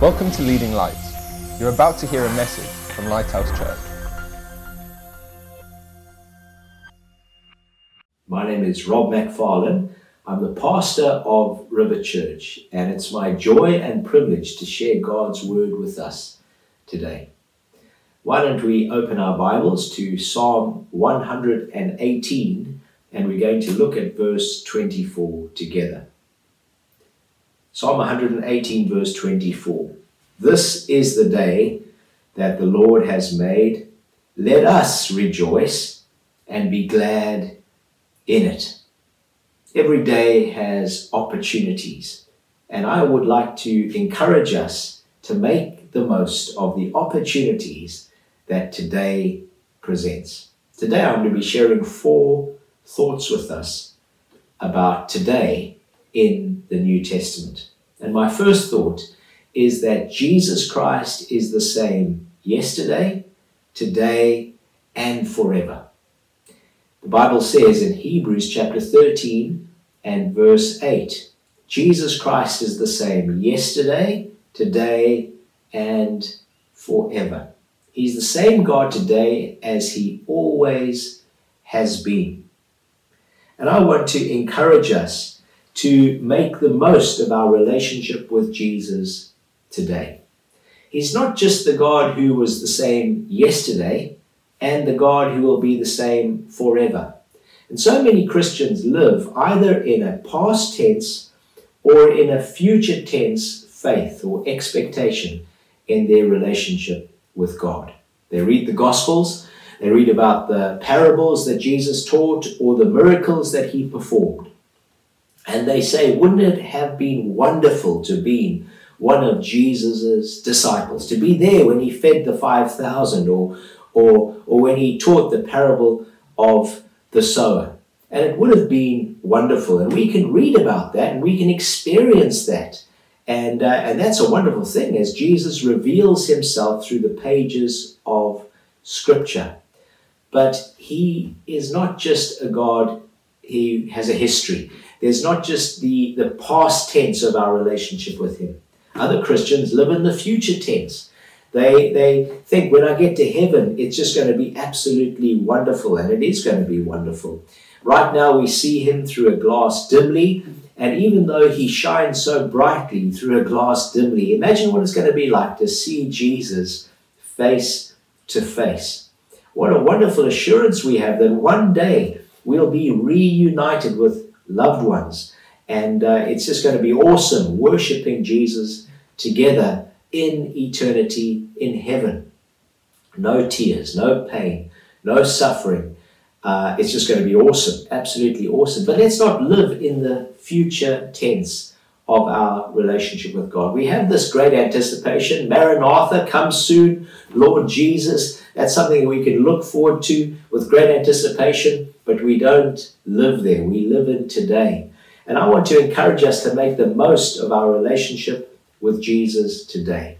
Welcome to Leading Lights. You're about to hear a message from Lighthouse Church. My name is Rob McFarlane. I'm the pastor of River Church, and it's my joy and privilege to share God's word with us today. Why don't we open our Bibles to Psalm 118 and we're going to look at verse 24 together. Psalm 118, verse 24. This is the day that the Lord has made. Let us rejoice and be glad in it. Every day has opportunities, and I would like to encourage us to make the most of the opportunities that today presents. Today I'm going to be sharing four thoughts with us about today in the New Testament. And my first thought is that Jesus Christ is the same yesterday, today, and forever. The Bible says in Hebrews chapter 13 and verse 8 Jesus Christ is the same yesterday, today, and forever. He's the same God today as he always has been. And I want to encourage us to make the most of our relationship with Jesus today. He's not just the God who was the same yesterday and the God who will be the same forever. And so many Christians live either in a past tense or in a future tense faith or expectation in their relationship with God. They read the Gospels, they read about the parables that Jesus taught or the miracles that he performed. And they say, wouldn't it have been wonderful to be one of Jesus' disciples, to be there when he fed the 5,000 or, or, or when he taught the parable of the sower? And it would have been wonderful. And we can read about that and we can experience that and, uh, and that's a wonderful thing as Jesus reveals himself through the pages of Scripture. But he is not just a God, he has a history. There's not just the, the past tense of our relationship with him. Other Christians live in the future tense. They, they think when I get to heaven, it's just going to be absolutely wonderful, and it is going to be wonderful. Right now, we see him through a glass dimly, and even though he shines so brightly through a glass dimly, imagine what it's going to be like to see Jesus face to face. What a wonderful assurance we have that one day we'll be reunited with loved ones. And uh, it's just going to be awesome worshiping Jesus together in eternity in heaven. No tears, no pain, no suffering, uh, it's just going to be awesome, absolutely awesome. But let's not live in the future tense of our relationship with God. We have this great anticipation. Maranatha, come soon, Lord Jesus. That's something we can look forward to with great anticipation, but we don't live there. We live in today. And I want to encourage us to make the most of our relationship with Jesus today.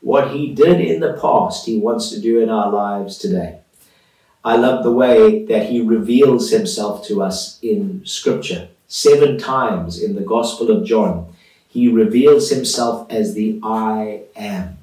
What he did in the past, he wants to do in our lives today. I love the way that he reveals himself to us in Scripture. Seven times in the Gospel of John, he reveals himself as the I am.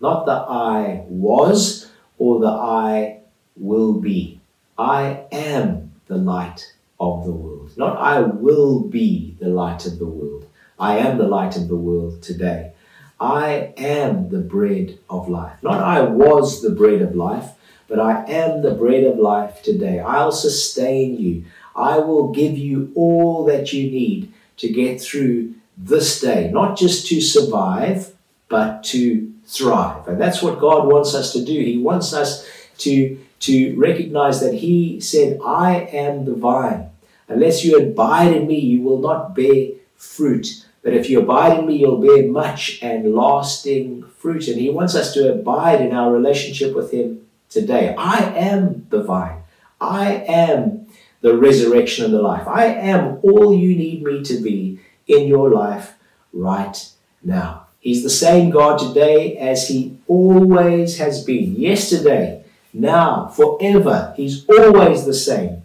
Not the I was or the I will be. I am the light of the world. Not I will be the light of the world. I am the light of the world today. I am the bread of life. Not I was the bread of life but I am the bread of life today. I'll sustain you. I will give you all that you need to get through this day, not just to survive, but to thrive. And that's what God wants us to do. He wants us to, to recognize that He said, I am the vine. Unless you abide in me, you will not bear fruit. But if you abide in me, you'll bear much and lasting fruit. And He wants us to abide in our relationship with Him today. I am the vine. I am the resurrection and the life. I am all you need me to be in your life right now. He's the same God today as he always has been. Yesterday, now, forever. He's always the same.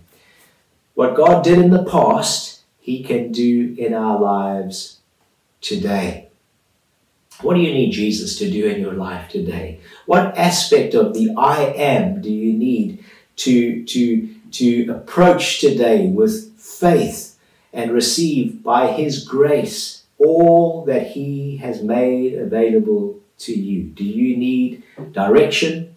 What God did in the past, he can do in our lives today. What do you need Jesus to do in your life today? What aspect of the I am do you need to, to, to approach today with faith and receive by His grace all that He has made available to you? Do you need direction?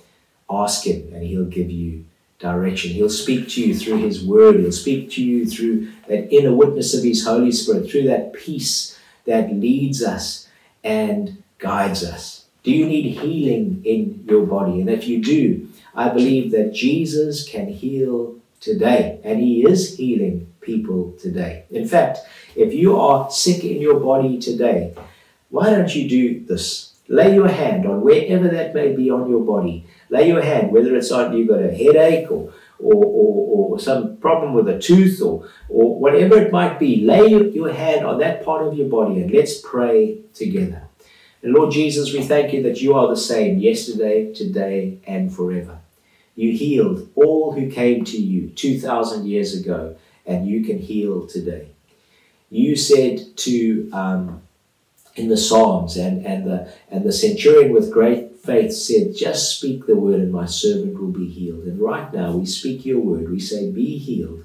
Ask Him and He'll give you direction. He'll speak to you through His Word. He'll speak to you through that inner witness of His Holy Spirit, through that peace that leads us and guides us. Do you need healing in your body? And if you do, I believe that Jesus can heal today, and He is healing people today. In fact, if you are sick in your body today, why don't you do this? Lay your hand on wherever that may be on your body. Lay your hand, whether it's on you've got a headache or or, or, or some problem with a tooth or, or whatever it might be, lay your hand on that part of your body and let's pray together. And Lord Jesus, we thank you that you are the same yesterday, today, and forever. You healed all who came to you 2,000 years ago, and you can heal today. You said to, um, in the Psalms, and, and, the, and the centurion with great faith said, Just speak the word, and my servant will be healed. And right now, we speak your word. We say, Be healed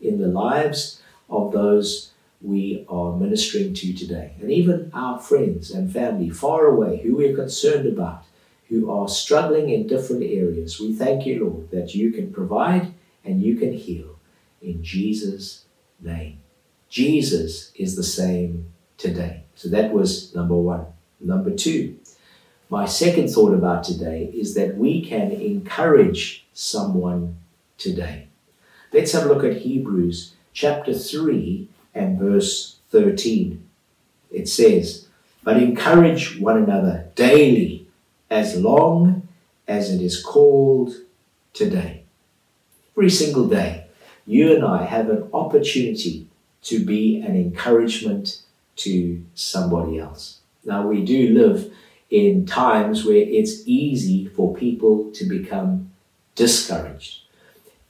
in the lives of those we are ministering to today. And even our friends and family far away who we're concerned about, who are struggling in different areas, we thank you, Lord, that you can provide and you can heal in Jesus' name. Jesus is the same today. So that was number one. Number two, my second thought about today is that we can encourage someone today. Let's have a look at Hebrews chapter 3 and verse 13. It says, But encourage one another daily, as long as it is called today. Every single day, you and I have an opportunity to be an encouragement to somebody else. Now, we do live in times where it's easy for people to become discouraged.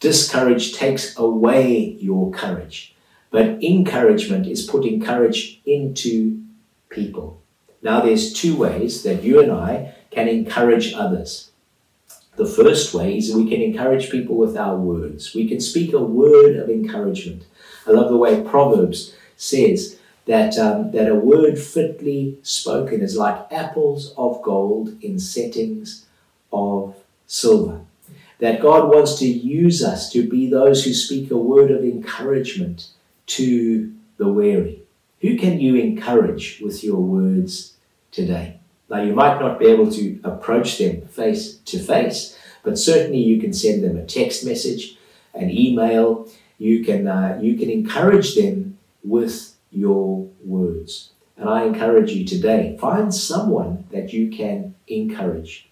Discouraged takes away your courage. But encouragement is putting courage into people. Now, there's two ways that you and I can encourage others. The first way is we can encourage people with our words. We can speak a word of encouragement. I love the way Proverbs says that, um, that a word fitly spoken is like apples of gold in settings of silver. That God wants to use us to be those who speak a word of encouragement to the weary? Who can you encourage with your words today? Now, you might not be able to approach them face to face, but certainly you can send them a text message, an email. You can, uh, you can encourage them with your words. And I encourage you today find someone that you can encourage.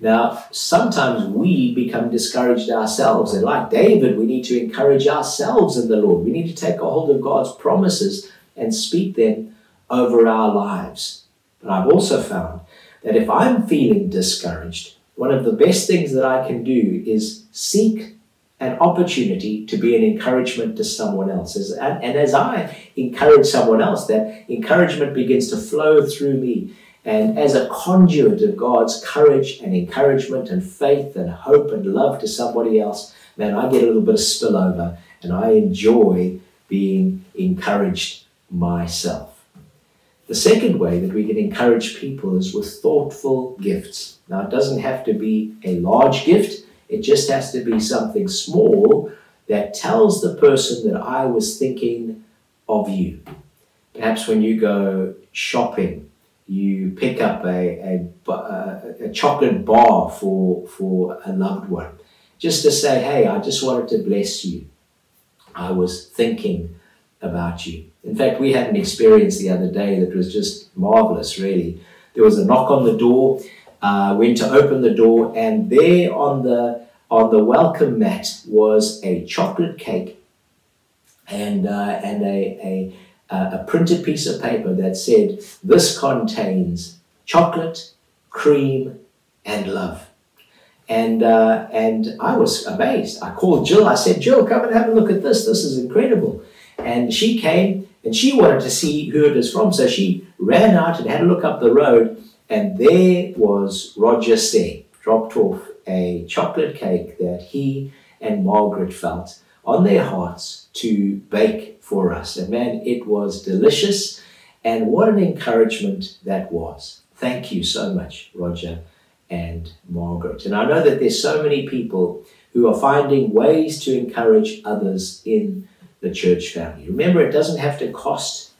Now, sometimes we become discouraged ourselves, and like David, we need to encourage ourselves in the Lord. We need to take a hold of God's promises and speak them over our lives. But I've also found that if I'm feeling discouraged, one of the best things that I can do is seek an opportunity to be an encouragement to someone else. And, and as I encourage someone else, that encouragement begins to flow through me and as a conduit of God's courage and encouragement and faith and hope and love to somebody else, man, I get a little bit of spillover and I enjoy being encouraged myself. The second way that we can encourage people is with thoughtful gifts. Now, it doesn't have to be a large gift, it just has to be something small that tells the person that I was thinking of you. Perhaps when you go shopping you pick up a, a, a, chocolate bar for, for a loved one, just to say, hey, I just wanted to bless you. I was thinking about you. In fact, we had an experience the other day that was just marvelous, really. There was a knock on the door, uh, went to open the door, and there on the on the welcome mat was a chocolate cake and uh, and a, a uh, a printed piece of paper that said, This contains chocolate, cream, and love. And, uh, and I was amazed. I called Jill. I said, Jill, come and have a look at this. This is incredible. And she came and she wanted to see who it is from. So she ran out and had a look up the road. And there was Roger Say, dropped off a chocolate cake that he and Margaret felt on their hearts to bake for us. And man, it was delicious. And what an encouragement that was. Thank you so much, Roger and Margaret. And I know that there's so many people who are finding ways to encourage others in the church family. Remember, it doesn't have to cost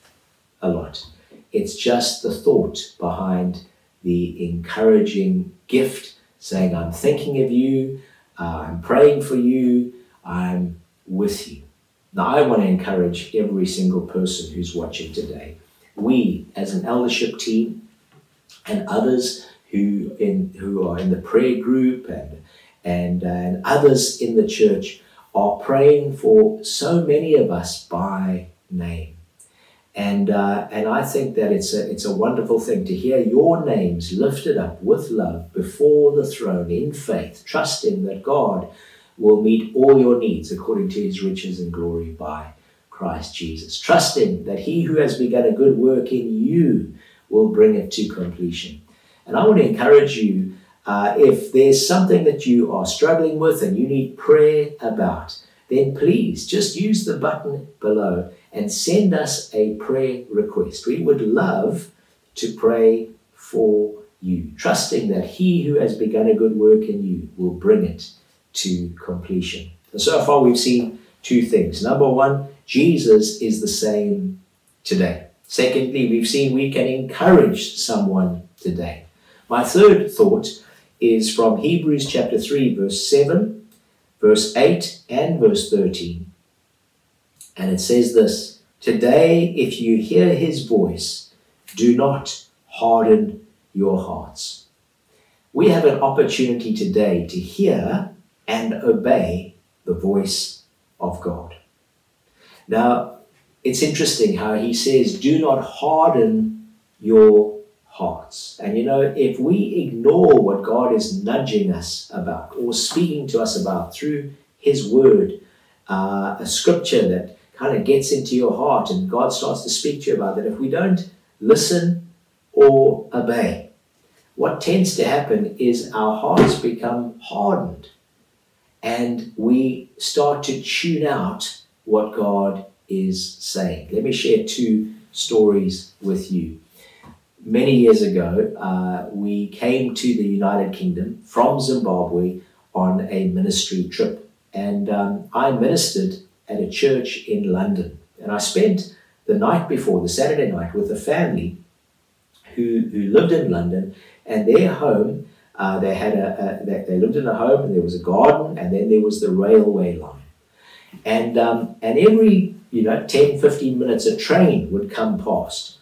a lot, it's just the thought behind the encouraging gift saying, I'm thinking of you, uh, I'm praying for you, I'm with you. Now, I want to encourage every single person who's watching today. We, as an eldership team, and others who in who are in the prayer group and and, and others in the church are praying for so many of us by name. And, uh, and I think that it's a, it's a wonderful thing to hear your names lifted up with love before the throne in faith, trusting that God will meet all your needs according to his riches and glory by Christ Jesus. Trusting that he who has begun a good work in you will bring it to completion. And I want to encourage you uh, if there's something that you are struggling with and you need prayer about, then please just use the button below and send us a prayer request. We would love to pray for you, trusting that He who has begun a good work in you will bring it to completion. And so far, we've seen two things. Number one, Jesus is the same today. Secondly, we've seen we can encourage someone today. My third thought is from Hebrews chapter 3, verse 7, verse 8, and verse 13. And it says this Today, if you hear his voice, do not harden your hearts. We have an opportunity today to hear and obey the voice of God. Now, it's interesting how he says, Do not harden your hearts. And you know, if we ignore what God is nudging us about or speaking to us about through His Word, uh, a scripture that kind of gets into your heart and God starts to speak to you about that, if we don't listen or obey, what tends to happen is our hearts become hardened and we start to tune out what God is saying. Let me share two stories with you many years ago, uh, we came to the United Kingdom from Zimbabwe on a ministry trip. And um, I ministered at a church in London. And I spent the night before, the Saturday night, with a family who, who lived in London. And their home, uh, they had a, a they, lived in a home, and there was a garden, and then there was the railway line. And, um, and every, you know, 10, 15 minutes, a train would come past.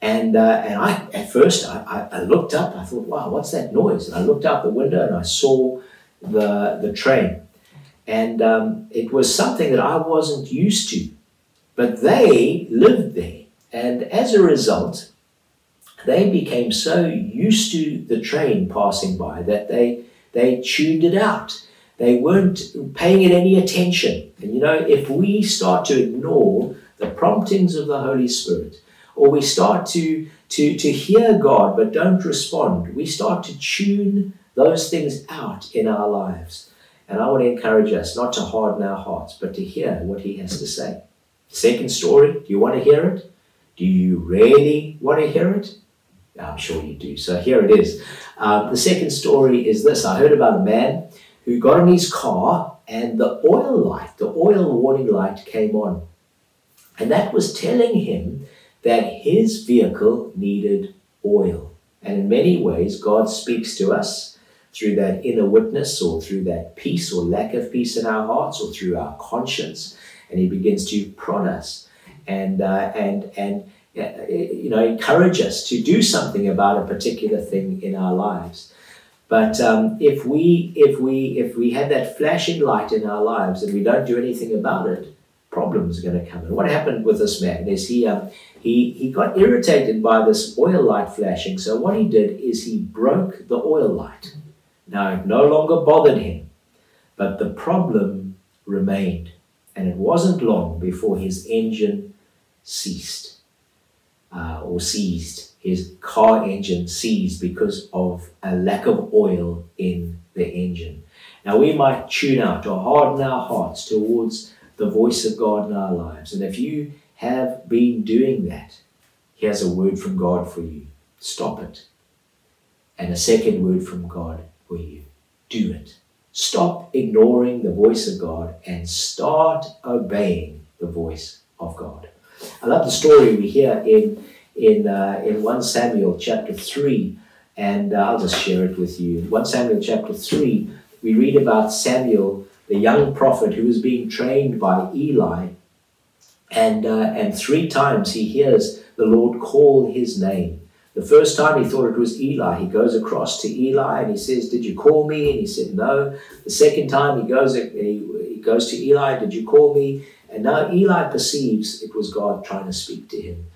And, uh, and I, at first, I, I, looked up. I thought, wow, what's that noise? And I looked out the window and I saw the, the train. And um, it was something that I wasn't used to. But they lived there. And as a result, they became so used to the train passing by that they, they tuned it out. They weren't paying it any attention. And you know, if we start to ignore the promptings of the Holy Spirit, or we start to, to, to hear God but don't respond, we start to tune those things out in our lives. And I want to encourage us not to harden our hearts, but to hear what He has to say. Second story, do you want to hear it? Do you really want to hear it? I'm sure you do. So here it is. Um, the second story is this I heard about a man who got in his car and the oil light, the oil warning light came on. And that was telling him that his vehicle needed oil. And in many ways, God speaks to us through that inner witness or through that peace or lack of peace in our hearts or through our conscience. And he begins to prod us and, uh, and, and uh, you know, encourage us to do something about a particular thing in our lives. But um, if we if we if we have that flashing light in our lives and we don't do anything about it, problems are going to come. And what happened with this man is he um, he, he got irritated by this oil light flashing. So what he did is he broke the oil light. Now it no longer bothered him, but the problem remained. And it wasn't long before his engine ceased uh, or seized. his car engine seized because of a lack of oil in the engine. Now we might tune out or harden our hearts towards the voice of God in our lives. And if you have been doing that, here's a word from God for you. Stop it. And a second word from God for you. Do it. Stop ignoring the voice of God and start obeying the voice of God. I love the story we hear in in uh, in 1 Samuel chapter 3 and uh, I'll just share it with you. 1 Samuel chapter 3 we read about Samuel the young prophet who was being trained by Eli and uh, and three times he hears the Lord call his name the first time he thought it was Eli. He goes across to Eli and he says, Did you call me? And he said, No. The second time he goes, he, he goes to Eli, Did you call me? And now Eli perceives it was God trying to speak to him.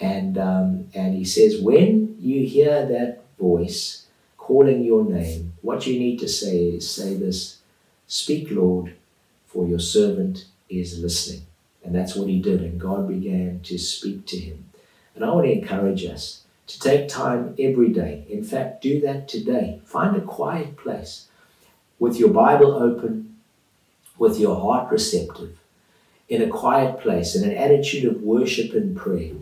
And, um, and he says, When you hear that voice calling your name, what you need to say is say this Speak, Lord, for your servant is listening. And that's what he did. And God began to speak to him. And I want to encourage us to take time every day. In fact, do that today. Find a quiet place with your Bible open, with your heart receptive, in a quiet place, in an attitude of worship and prayer,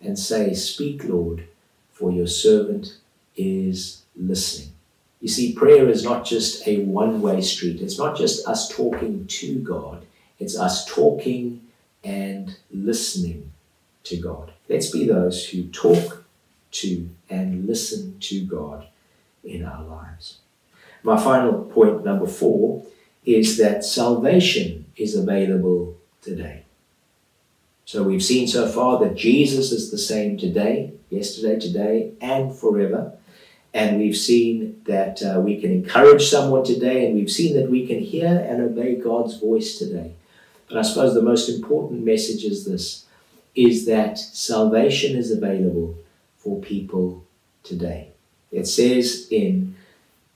and say, Speak, Lord, for your servant is listening. You see, prayer is not just a one way street, it's not just us talking to God, it's us talking and listening to God. Let's be those who talk to and listen to God in our lives. My final point, number four, is that salvation is available today. So we've seen so far that Jesus is the same today, yesterday, today, and forever. And we've seen that uh, we can encourage someone today, and we've seen that we can hear and obey God's voice today. But I suppose the most important message is this is that salvation is available for people today. It says in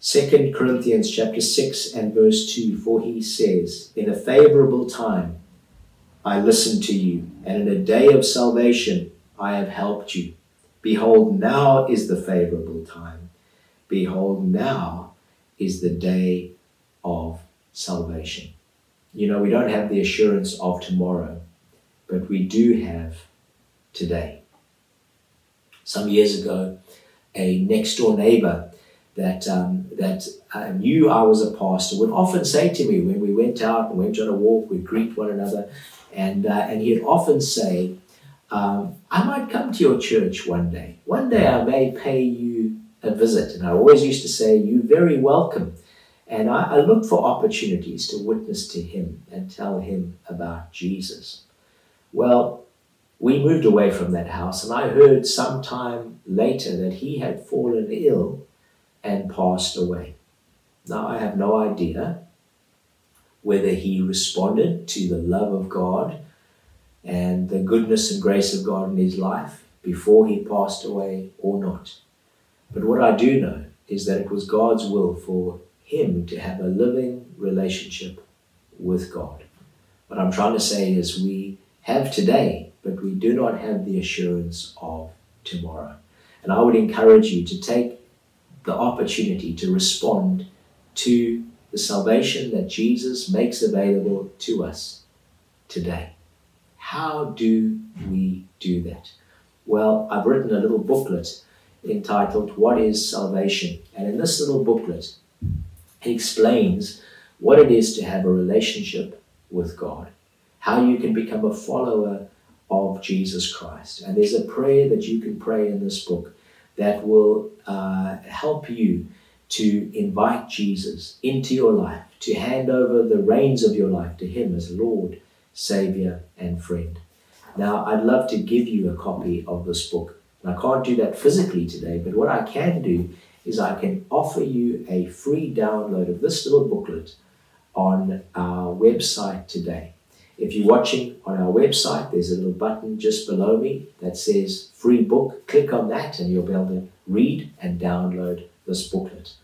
2 Corinthians chapter 6 and verse 2, for he says, In a favorable time I listened to you, and in a day of salvation I have helped you. Behold, now is the favorable time. Behold, now is the day of salvation. You know, we don't have the assurance of tomorrow, but we do have today some years ago, a next door neighbor that um, that uh, knew I was a pastor would often say to me when we went out and went on a walk, we'd greet one another, and uh, and he'd often say, um, "I might come to your church one day. One day I may pay you a visit." And I always used to say, "You're very welcome." And I, I looked for opportunities to witness to him and tell him about Jesus. Well, we moved away from that house, and I heard some time later that he had fallen ill and passed away. Now, I have no idea whether he responded to the love of God and the goodness and grace of God in his life before he passed away or not. But what I do know is that it was God's will for him to have a living relationship with God. What I'm trying to say is we have today but we do not have the assurance of tomorrow. And I would encourage you to take the opportunity to respond to the salvation that Jesus makes available to us today. How do we do that? Well, I've written a little booklet entitled What is Salvation? And in this little booklet, it explains what it is to have a relationship with God, how you can become a follower of Jesus Christ. And there's a prayer that you can pray in this book that will uh, help you to invite Jesus into your life, to hand over the reins of your life to Him as Lord, Savior, and friend. Now, I'd love to give you a copy of this book. I can't do that physically today, but what I can do is I can offer you a free download of this little booklet on our website today. If you're watching on our website, there's a little button just below me that says free book. Click on that and you'll be able to read and download this booklet.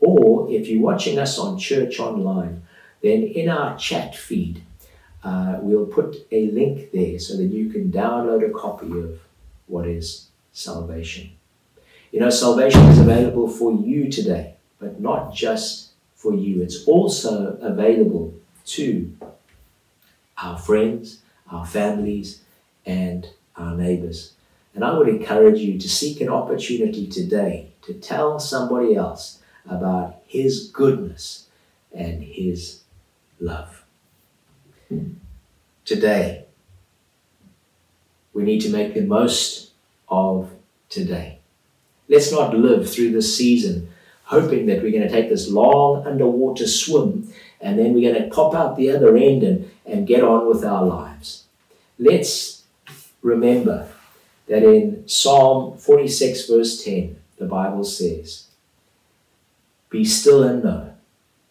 Or if you're watching us on Church Online, then in our chat feed, uh, we'll put a link there so that you can download a copy of what is salvation. You know, salvation is available for you today, but not just for you. It's also available to our friends, our families, and our neighbors. And I would encourage you to seek an opportunity today to tell somebody else about His goodness and His love. Today, we need to make the most of today. Let's not live through this season hoping that we're going to take this long underwater swim and then we're going to pop out the other end and, and get on with our lives. Let's remember that in Psalm 46, verse 10, the Bible says, Be still and know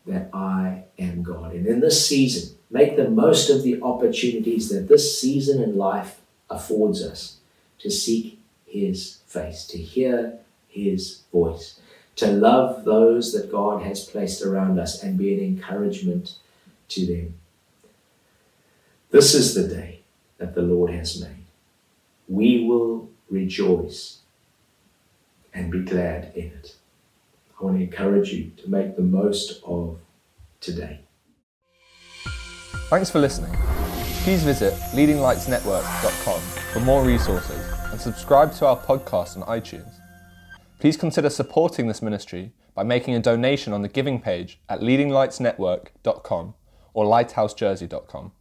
that I am God. And in this season, make the most of the opportunities that this season in life affords us to seek His face, to hear His voice, to love those that God has placed around us and be an encouragement to them. This is the day that the Lord has made. We will rejoice and be glad in it. I want to encourage you to make the most of today. Thanks for listening. Please visit leadinglightsnetwork.com for more resources and subscribe to our podcast on iTunes. Please consider supporting this ministry by making a donation on the giving page at leadinglightsnetwork.com or lighthousejersey.com.